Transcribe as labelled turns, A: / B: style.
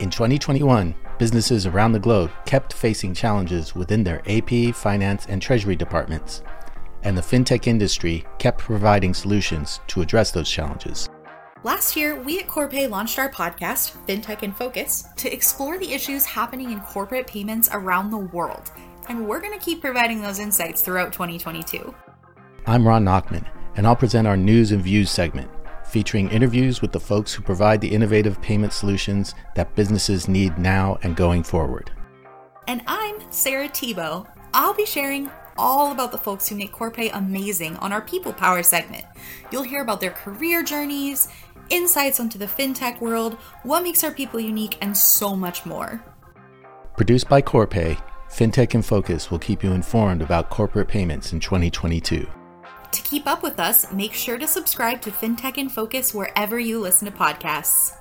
A: In 2021, businesses around the globe kept facing challenges within their AP, finance, and treasury departments, and the fintech industry kept providing solutions to address those challenges.
B: Last year, we at Corpay launched our podcast, FinTech in Focus, to explore the issues happening in corporate payments around the world. And we're going to keep providing those insights throughout 2022.
A: I'm Ron Nachman, and I'll present our News and Views segment, featuring interviews with the folks who provide the innovative payment solutions that businesses need now and going forward.
B: And I'm Sarah Tebow. I'll be sharing all about the folks who make Corpay amazing on our People Power segment. You'll hear about their career journeys, insights onto the fintech world, what makes our people unique, and so much more.
A: Produced by Corpay, FinTech in Focus will keep you informed about corporate payments in 2022.
B: To keep up with us, make sure to subscribe to FinTech in Focus wherever you listen to podcasts.